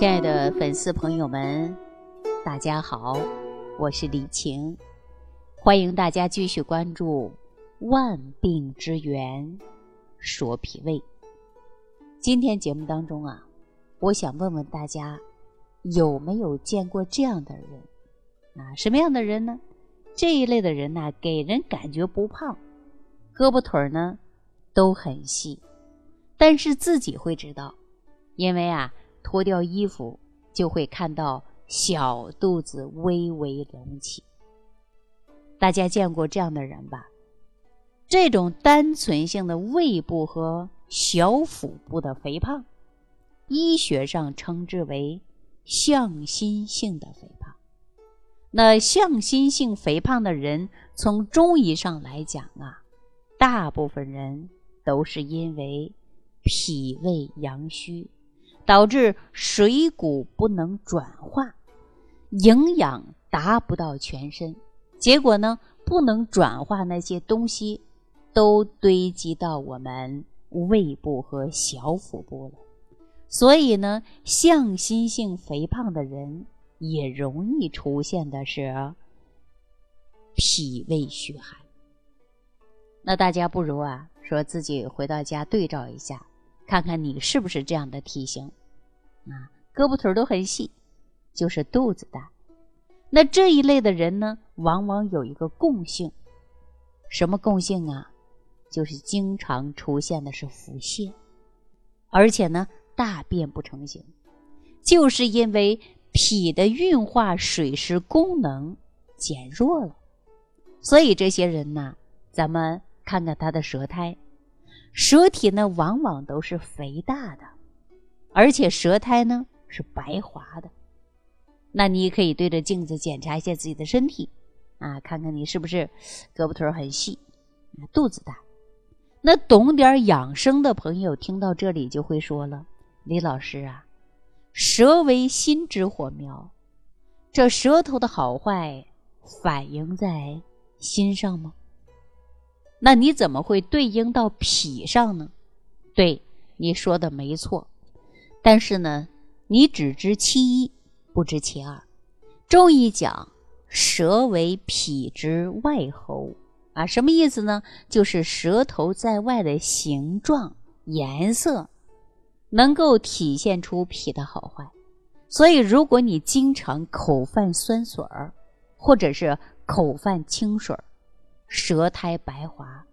亲爱的粉丝朋友们，大家好，我是李晴，欢迎大家继续关注《万病之源说脾胃》。今天节目当中啊，我想问问大家，有没有见过这样的人？啊，什么样的人呢？这一类的人呢，给人感觉不胖，胳膊腿儿呢都很细，但是自己会知道，因为啊。脱掉衣服就会看到小肚子微微隆起。大家见过这样的人吧？这种单纯性的胃部和小腹部的肥胖，医学上称之为向心性的肥胖。那向心性肥胖的人，从中医上来讲啊，大部分人都是因为脾胃阳虚。导致水谷不能转化，营养达不到全身，结果呢，不能转化那些东西，都堆积到我们胃部和小腹部了。所以呢，向心性肥胖的人也容易出现的是脾胃虚寒。那大家不如啊，说自己回到家对照一下，看看你是不是这样的体型。啊，胳膊腿都很细，就是肚子大。那这一类的人呢，往往有一个共性，什么共性啊？就是经常出现的是腹泻，而且呢，大便不成形，就是因为脾的运化水湿功能减弱了。所以这些人呢，咱们看看他的舌苔，舌体呢，往往都是肥大的。而且舌苔呢是白滑的，那你可以对着镜子检查一下自己的身体，啊，看看你是不是胳膊腿很细，肚子大。那懂点养生的朋友听到这里就会说了：“李老师啊，舌为心之火苗，这舌头的好坏反映在心上吗？那你怎么会对应到脾上呢？”对，你说的没错。但是呢，你只知其一，不知其二。中医讲，舌为脾之外喉啊，什么意思呢？就是舌头在外的形状、颜色，能够体现出脾的好坏。所以，如果你经常口泛酸水儿，或者是口泛清水儿，舌苔白滑，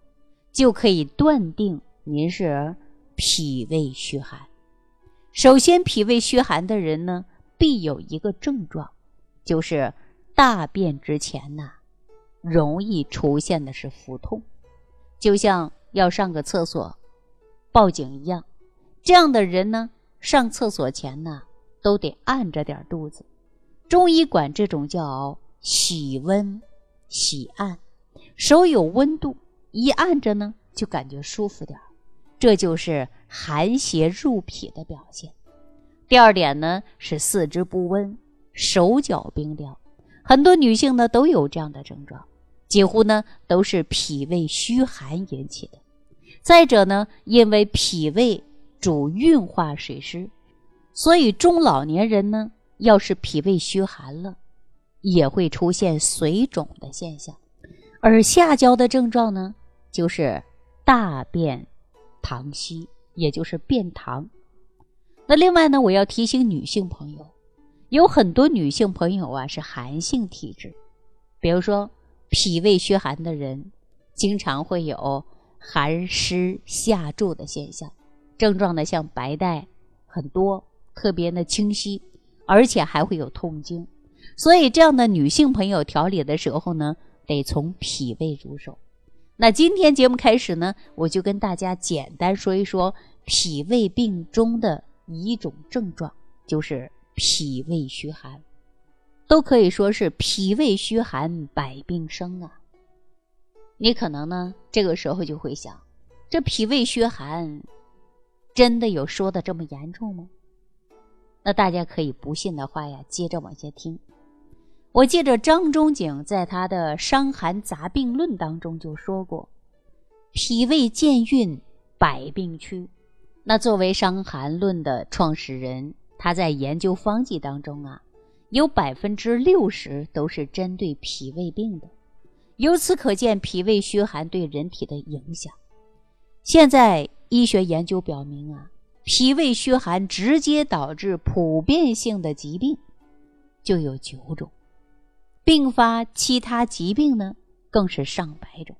就可以断定您是脾胃虚寒。首先，脾胃虚寒的人呢，必有一个症状，就是大便之前呐，容易出现的是腹痛，就像要上个厕所，报警一样。这样的人呢，上厕所前呢，都得按着点肚子。中医管这种叫喜温喜按，手有温度，一按着呢，就感觉舒服点这就是寒邪入脾的表现。第二点呢是四肢不温，手脚冰凉，很多女性呢都有这样的症状，几乎呢都是脾胃虚寒引起的。再者呢，因为脾胃主运化水湿，所以中老年人呢要是脾胃虚寒了，也会出现水肿的现象。而下焦的症状呢，就是大便。溏稀，也就是便溏。那另外呢，我要提醒女性朋友，有很多女性朋友啊是寒性体质，比如说脾胃虚寒的人，经常会有寒湿下注的现象，症状呢像白带很多，特别的清晰，而且还会有痛经。所以这样的女性朋友调理的时候呢，得从脾胃入手。那今天节目开始呢，我就跟大家简单说一说脾胃病中的一种症状，就是脾胃虚寒，都可以说是脾胃虚寒百病生啊。你可能呢这个时候就会想，这脾胃虚寒真的有说的这么严重吗？那大家可以不信的话呀，接着往下听。我记着张仲景在他的《伤寒杂病论》当中就说过：“脾胃健运，百病区。”那作为《伤寒论》的创始人，他在研究方剂当中啊，有百分之六十都是针对脾胃病的。由此可见，脾胃虚寒对人体的影响。现在医学研究表明啊，脾胃虚寒直接导致普遍性的疾病就有九种，并发其他疾病呢更是上百种。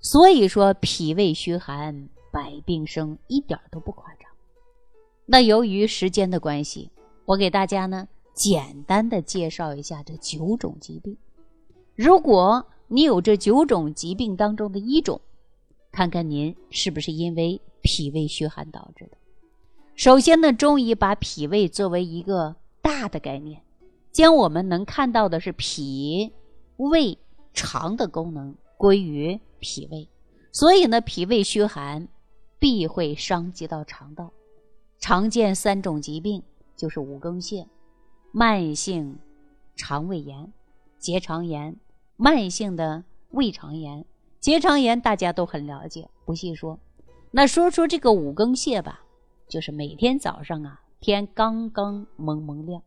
所以说，脾胃虚寒百病生，一点都不夸张。那由于时间的关系，我给大家呢简单的介绍一下这九种疾病。如果你有这九种疾病当中的一种，看看您是不是因为脾胃虚寒导致的。首先呢，中医把脾胃作为一个大的概念，将我们能看到的是脾、胃、肠的功能归于脾胃，所以呢，脾胃虚寒必会伤及到肠道。常见三种疾病就是五更泻、慢性肠胃炎、结肠炎。慢性的胃肠炎、结肠炎大家都很了解，不细说。那说说这个五更泻吧，就是每天早上啊，天刚刚蒙蒙亮，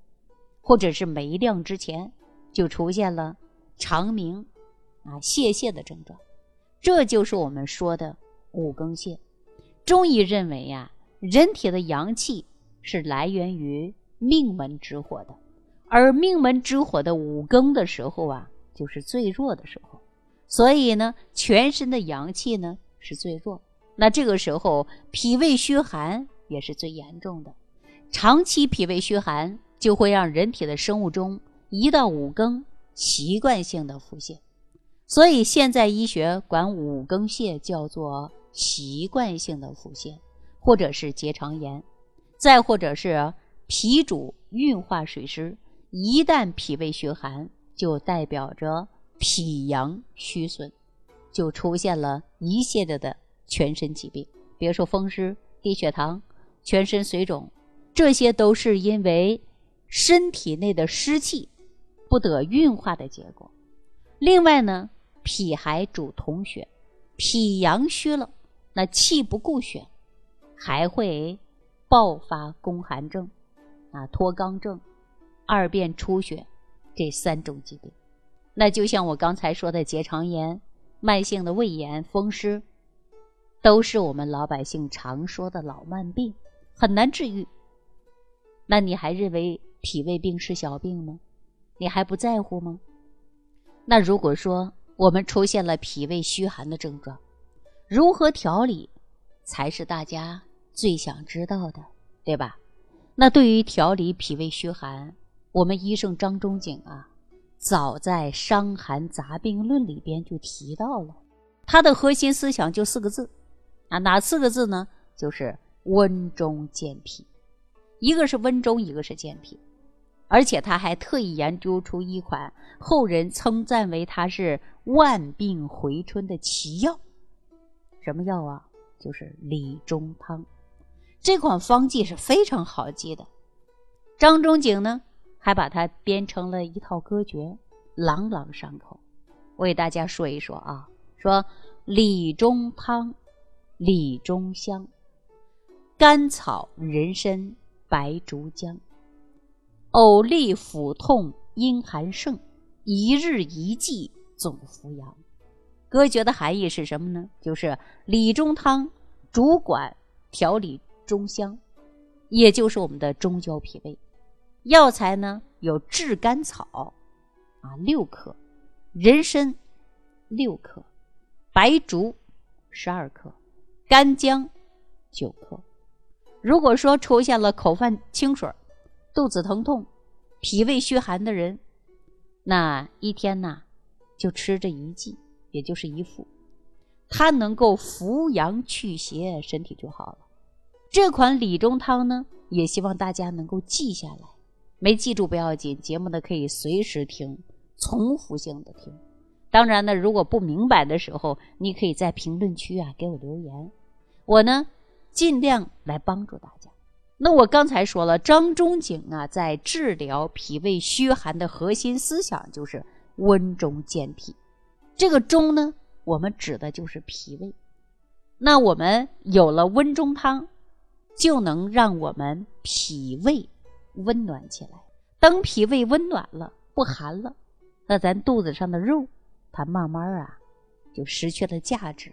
或者是没亮之前，就出现了肠鸣啊、泄泻的症状，这就是我们说的五更泻。中医认为呀，人体的阳气是来源于命门之火的，而命门之火的五更的时候啊。就是最弱的时候，所以呢，全身的阳气呢是最弱。那这个时候，脾胃虚寒也是最严重的。长期脾胃虚寒，就会让人体的生物钟一到五更习惯性的腹泻。所以现在医学管五更泻叫做习惯性的腹泻，或者是结肠炎，再或者是脾主运化水湿，一旦脾胃虚寒。就代表着脾阳虚损，就出现了一系列的全身疾病，比如说风湿、低血糖、全身水肿，这些都是因为身体内的湿气不得运化的结果。另外呢，脾还主统血，脾阳虚了，那气不固血，还会爆发宫寒症、啊脱肛症、二便出血。这三种疾病，那就像我刚才说的结肠炎、慢性的胃炎、风湿，都是我们老百姓常说的老慢病，很难治愈。那你还认为脾胃病是小病吗？你还不在乎吗？那如果说我们出现了脾胃虚寒的症状，如何调理才是大家最想知道的，对吧？那对于调理脾胃虚寒，我们医圣张仲景啊，早在《伤寒杂病论》里边就提到了，他的核心思想就四个字，啊，哪四个字呢？就是温中健脾，一个是温中，一个是健脾，而且他还特意研究出一款后人称赞为他是万病回春的奇药，什么药啊？就是理中汤，这款方剂是非常好记的。张仲景呢？还把它编成了一套歌诀，朗朗上口。我给大家说一说啊，说理中汤，理中香，甘草、人参、白术、姜，呕利腹痛阴寒盛，一日一剂总服阳。歌诀的含义是什么呢？就是理中汤主管调理中香，也就是我们的中焦脾胃。药材呢有炙甘草，啊六克，人参六克，白术十二克，干姜九克。如果说出现了口泛清水、肚子疼痛、脾胃虚寒的人，那一天呢就吃这一剂，也就是一副，它能够扶阳祛邪，身体就好了。这款理中汤呢，也希望大家能够记下来。没记住不要紧，节目呢可以随时听，重复性的听。当然呢，如果不明白的时候，你可以在评论区啊给我留言，我呢尽量来帮助大家。那我刚才说了，张仲景啊在治疗脾胃虚寒的核心思想就是温中健脾。这个中呢，我们指的就是脾胃。那我们有了温中汤，就能让我们脾胃。温暖起来。等脾胃温暖了，不寒了，那咱肚子上的肉，它慢慢啊，就失去了价值，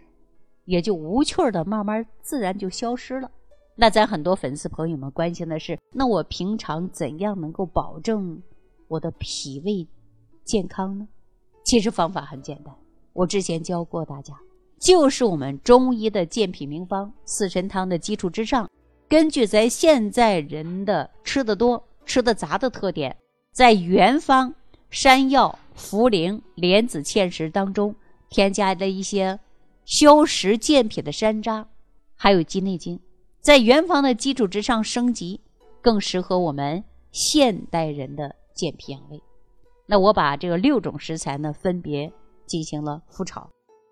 也就无趣的，慢慢自然就消失了。那咱很多粉丝朋友们关心的是，那我平常怎样能够保证我的脾胃健康呢？其实方法很简单，我之前教过大家，就是我们中医的健脾名方四神汤的基础之上，根据咱现在人的吃的多、吃的杂的特点，在原方山药、茯苓、莲子、芡实当中添加的一些消食健脾的山楂，还有鸡内金。在原方的基础之上升级，更适合我们现代人的健脾养胃。那我把这个六种食材呢，分别进行了复炒，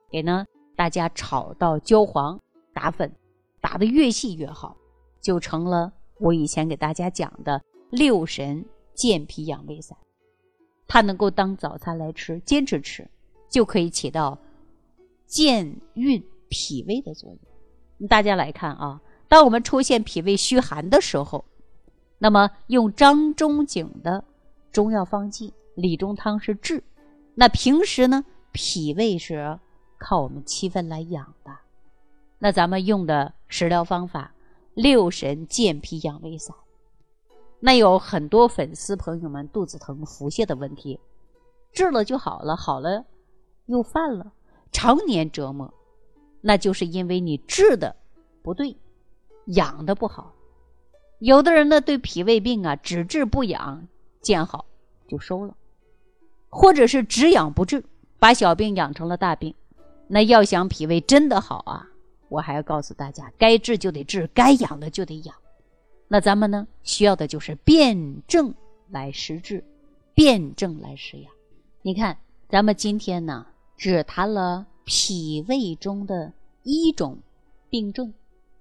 给呢大家炒到焦黄，打粉，打得越细越好，就成了我以前给大家讲的六神健脾养胃散。它能够当早餐来吃，坚持吃就可以起到健运脾胃的作用。大家来看啊。当我们出现脾胃虚寒的时候，那么用张仲景的中药方剂理中汤是治。那平时呢，脾胃是靠我们七分来养的。那咱们用的食疗方法六神健脾养胃散。那有很多粉丝朋友们肚子疼、腹泻的问题，治了就好了，好了又犯了，常年折磨，那就是因为你治的不对。养的不好，有的人呢对脾胃病啊只治不养，见好就收了，或者是只养不治，把小病养成了大病。那要想脾胃真的好啊，我还要告诉大家，该治就得治，该养的就得养。那咱们呢需要的就是辨证来施治，辨证来施养。你看，咱们今天呢只谈了脾胃中的一种病症。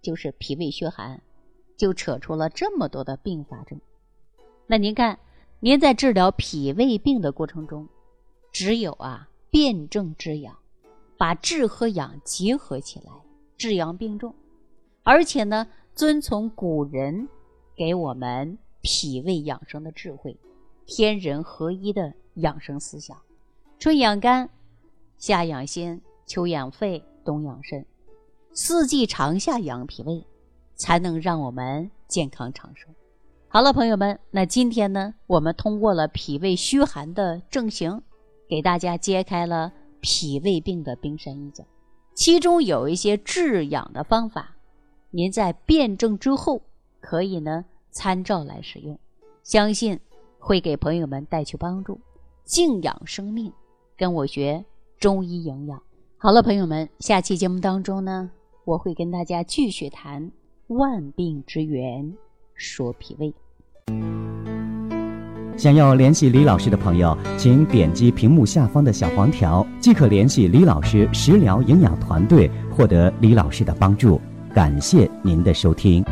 就是脾胃虚寒，就扯出了这么多的并发症。那您看，您在治疗脾胃病的过程中，只有啊辨证治养，把治和养结合起来，治阳病重，而且呢遵从古人给我们脾胃养生的智慧，天人合一的养生思想，春养肝，夏养心，秋养肺，冬养肾。四季长夏养脾胃，才能让我们健康长寿。好了，朋友们，那今天呢，我们通过了脾胃虚寒的症型，给大家揭开了脾胃病的冰山一角。其中有一些治养的方法，您在辩证之后可以呢参照来使用，相信会给朋友们带去帮助。静养生命，跟我学中医营养。好了，朋友们，下期节目当中呢。我会跟大家继续谈万病之源，说脾胃。想要联系李老师的朋友，请点击屏幕下方的小黄条，即可联系李老师食疗营养团队，获得李老师的帮助。感谢您的收听。